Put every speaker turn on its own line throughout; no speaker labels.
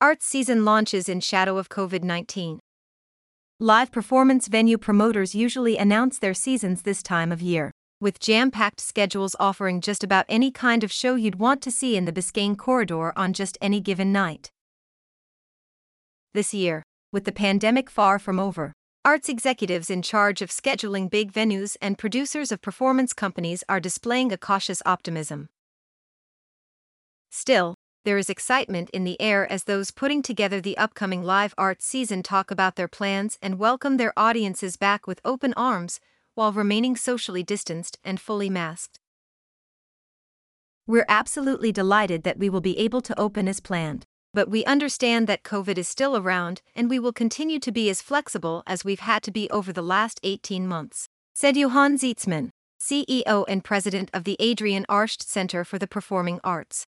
Arts season launches in shadow of COVID 19. Live performance venue promoters usually announce their seasons this time of year, with jam packed schedules offering just about any kind of show you'd want to see in the Biscayne corridor on just any given night. This year, with the pandemic far from over, arts executives in charge of scheduling big venues and producers of performance companies are displaying a cautious optimism. Still, there is excitement in the air as those putting together the upcoming live art season talk about their plans and welcome their audiences back with open arms while remaining socially distanced and fully masked. We're absolutely delighted that we will be able to open as planned, but we understand that COVID is still around and we will continue to be as flexible as we've had to be over the last 18 months, said Johann Zietsman, CEO and president of the Adrienne Arsht Center for the Performing Arts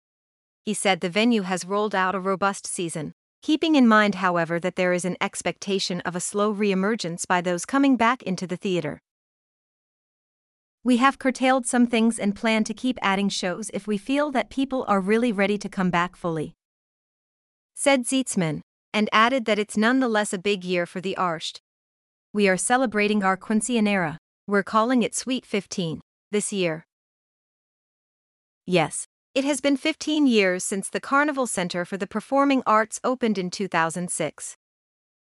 he said the venue has rolled out a robust season, keeping in mind, however, that there is an expectation of a slow reemergence by those coming back into the theater. We have curtailed some things and plan to keep adding shows if we feel that people are really ready to come back fully. Said Zietsman, and added that it's nonetheless a big year for the Arsht. We are celebrating our quinceanera, we're calling it Sweet 15, this year. Yes, it has been 15 years since the Carnival Center for the Performing Arts opened in 2006.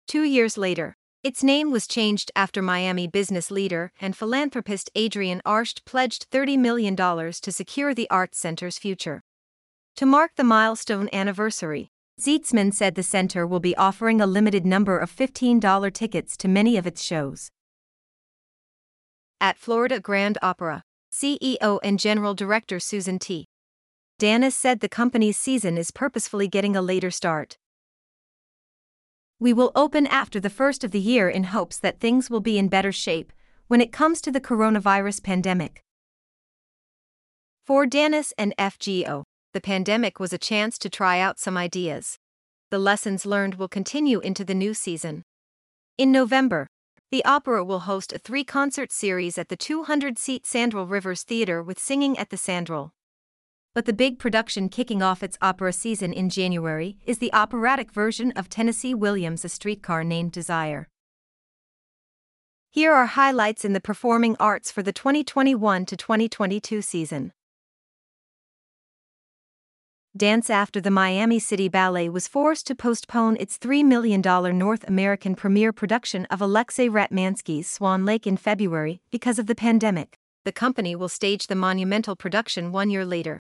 Two years later, its name was changed after Miami business leader and philanthropist Adrienne Arsht pledged $30 million to secure the Arts Center's future. To mark the milestone anniversary, Zietsman said the center will be offering a limited number of $15 tickets to many of its shows. At Florida Grand Opera, CEO and General Director Susan T. Danis said the company's season is purposefully getting a later start. We will open after the first of the year in hopes that things will be in better shape when it comes to the coronavirus pandemic. For Danis and FGO, the pandemic was a chance to try out some ideas. The lessons learned will continue into the new season. In November, the opera will host a three concert series at the 200 seat Sandrell Rivers Theater with singing at the Sandrell. But the big production kicking off its opera season in January is the operatic version of Tennessee Williams' A Streetcar Named Desire. Here are highlights in the performing arts for the 2021 to 2022 season. Dance After the Miami City Ballet was forced to postpone its $3 million North American premiere production of Alexei Ratmansky's Swan Lake in February because of the pandemic. The company will stage the monumental production one year later.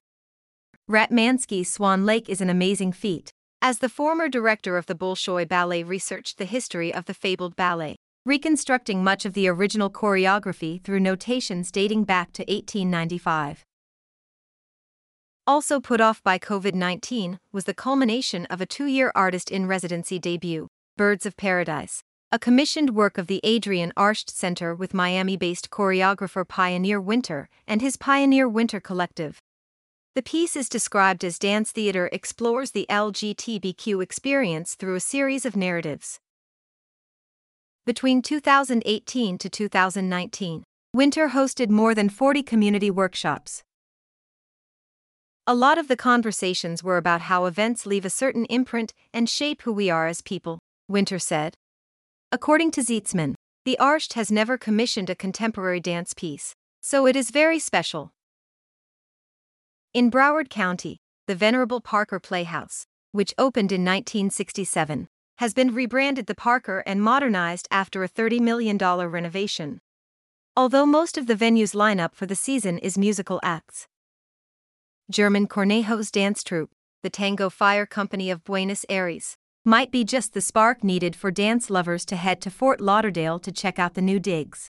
Ratmansky's Swan Lake is an amazing feat. As the former director of the Bolshoi Ballet researched the history of the fabled ballet, reconstructing much of the original choreography through notations dating back to 1895. Also put off by COVID 19 was the culmination of a two year artist in residency debut, Birds of Paradise, a commissioned work of the Adrienne Arsht Center with Miami based choreographer Pioneer Winter and his Pioneer Winter Collective. The piece is described as dance theater explores the LGBTQ experience through a series of narratives. Between 2018 to 2019, Winter hosted more than 40 community workshops. A lot of the conversations were about how events leave a certain imprint and shape who we are as people, Winter said. According to Zietsman, the Arsht has never commissioned a contemporary dance piece, so it is very special. In Broward County, the venerable Parker Playhouse, which opened in 1967, has been rebranded the Parker and modernized after a $30 million renovation. Although most of the venue's lineup for the season is musical acts. German Cornejos dance troupe, the Tango Fire Company of Buenos Aires, might be just the spark needed for dance lovers to head to Fort Lauderdale to check out the new digs.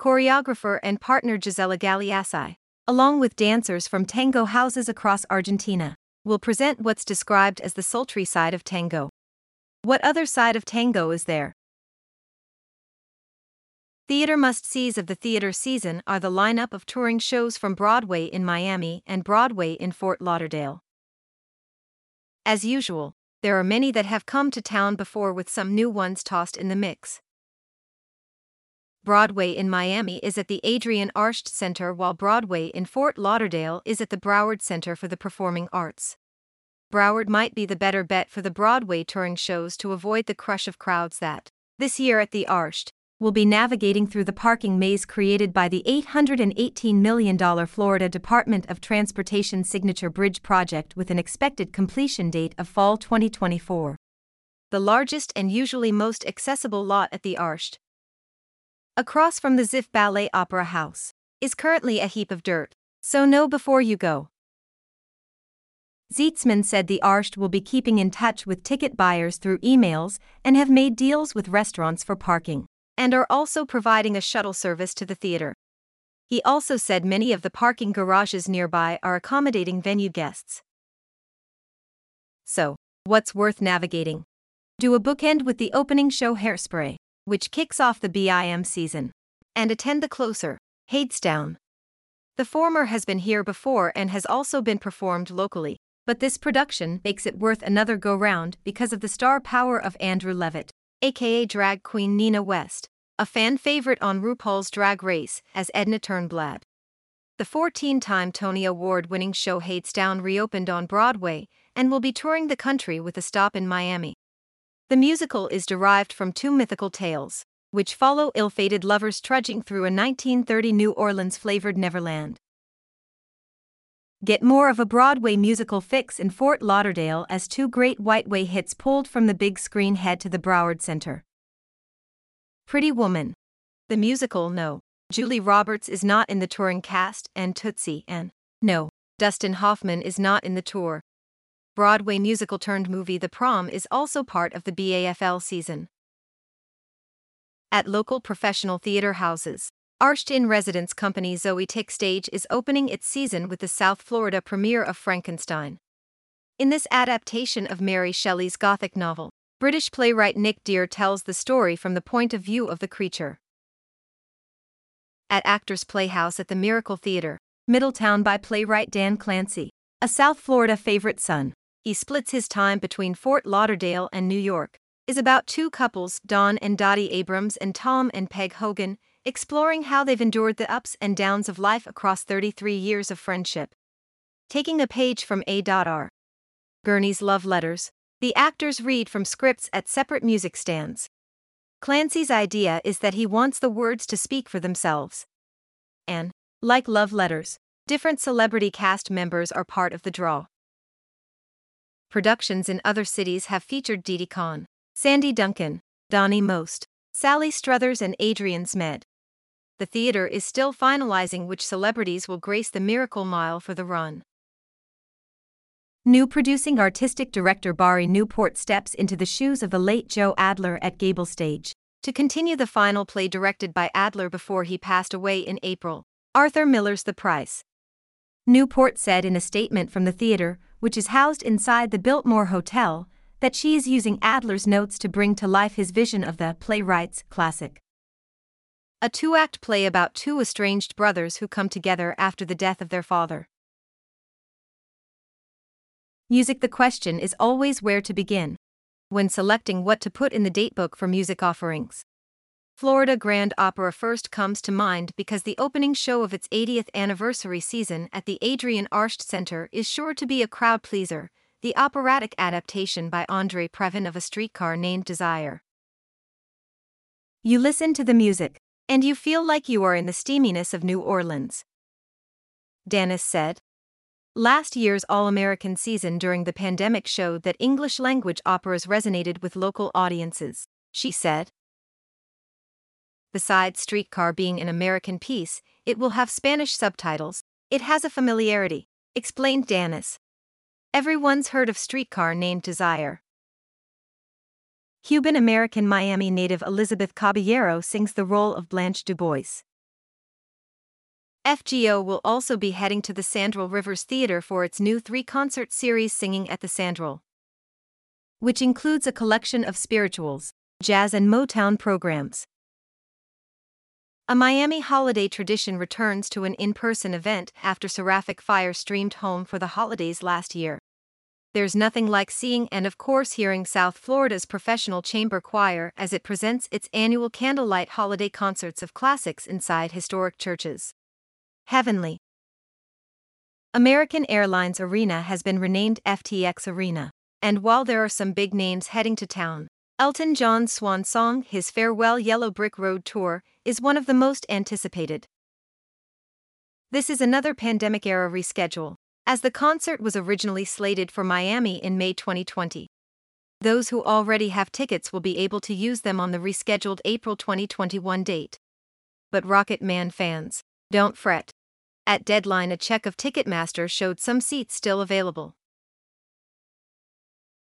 Choreographer and partner Gisela Galeazzi along with dancers from tango houses across Argentina, will present what's described as the sultry side of tango. What other side of tango is there? Theater must sees of the theater season are the lineup of touring shows from Broadway in Miami and Broadway in Fort Lauderdale. As usual, there are many that have come to town before with some new ones tossed in the mix. Broadway in Miami is at the Adrienne Arsht Center while Broadway in Fort Lauderdale is at the Broward Center for the Performing Arts. Broward might be the better bet for the Broadway touring shows to avoid the crush of crowds that, this year at the Arsht, will be navigating through the parking maze created by the $818 million Florida Department of Transportation Signature Bridge project with an expected completion date of fall 2024. The largest and usually most accessible lot at the Arsht, across from the Ziff Ballet Opera House, is currently a heap of dirt, so know before you go. Zietsman said the Arsht will be keeping in touch with ticket buyers through emails and have made deals with restaurants for parking, and are also providing a shuttle service to the theater. He also said many of the parking garages nearby are accommodating venue guests. So, what's worth navigating? Do a bookend with the opening show Hairspray, which kicks off the BIM season, and attend the closer, Hadestown. The former has been here before and has also been performed locally, but this production makes it worth another go round because of the star power of Andrew Levitt, aka drag queen Nina West, a fan favorite on RuPaul's Drag Race as Edna Turnblad. The 14 time Tony Award winning show Hadestown reopened on Broadway and will be touring the country with a stop in Miami. The musical is derived from two mythical tales, which follow ill fated lovers trudging through a 1930 New Orleans flavored Neverland. Get more of a Broadway musical fix in Fort Lauderdale as two great Whiteway hits pulled from the big screen head to the Broward Center. Pretty Woman. The musical No. Julia Roberts is not in the touring cast, and Tootsie and No. Dustin Hoffman is not in the tour. Broadway musical turned movie The Prom is also part of the BAFL season. At local professional theater houses, Arsht in residence company Zoetic Stage is opening its season with the South Florida premiere of Frankenstein. In this adaptation of Mary Shelley's Gothic novel, British playwright Nick Dear tells the story from the point of view of the creature. At Actors Playhouse at the Miracle Theater, Middletown by playwright Dan Clancy, a South Florida favorite son, he splits his time between Fort Lauderdale and New York, is about two couples, Don and Dottie Abrams and Tom and Peg Hogan, exploring how they've endured the ups and downs of life across 33 years of friendship. Taking a page from A.R. Gurney's love letters, the actors read from scripts at separate music stands. Clancy's idea is that he wants the words to speak for themselves. And, like love letters, different celebrity cast members are part of the draw. Productions in other cities have featured Didi Conn, Sandy Duncan, Donny Most, Sally Struthers, and Adrian Zmed the theater is still finalizing which celebrities will grace the Miracle Mile for the run. New producing artistic director Bari Newport steps into the shoes of the late Joe Adler at Gable Stage to continue the final play directed by Adler before he passed away in April. Arthur Miller's The Price. Newport said in a statement from the theater, which is housed inside the Biltmore Hotel, that she is using Adler's notes to bring to life his vision of the playwright's classic. A two act play about two estranged brothers who come together after the death of their father. Music The question is always where to begin when selecting what to put in the datebook for music offerings. Florida Grand Opera first comes to mind because the opening show of its 80th anniversary season at the Adrienne Arsht Center is sure to be a crowd pleaser, the operatic adaptation by Andre Previn of A Streetcar Named Desire. You listen to the music, and you feel like you are in the steaminess of New Orleans. Danis said. Last year's All American season during the pandemic showed that English language operas resonated with local audiences, she said. Besides Streetcar being an American piece, it will have Spanish subtitles. It has a familiarity, explained Danis. Everyone's heard of Streetcar named Desire. Cuban American Miami native Elizabeth Caballero sings the role of Blanche DuBois. FGO will also be heading to the Sandrell Rivers Theater for its new three concert series Singing at the Sandrell, which includes a collection of spirituals, jazz, and Motown programs. A Miami holiday tradition returns to an in person event after Seraphic Fire streamed home for the holidays last year. There's nothing like seeing and, of course, hearing South Florida's professional chamber choir as it presents its annual candlelight holiday concerts of classics inside historic churches. Heavenly. American Airlines Arena has been renamed FTX Arena. And while there are some big names heading to town, Elton John's swan song, his farewell Yellow Brick Road tour, is one of the most anticipated. This is another pandemic era reschedule, as the concert was originally slated for Miami in May 2020. Those who already have tickets will be able to use them on the rescheduled April 2021 date. But Rocket Man fans, don't fret. At deadline, a check of Ticketmaster showed some seats still available.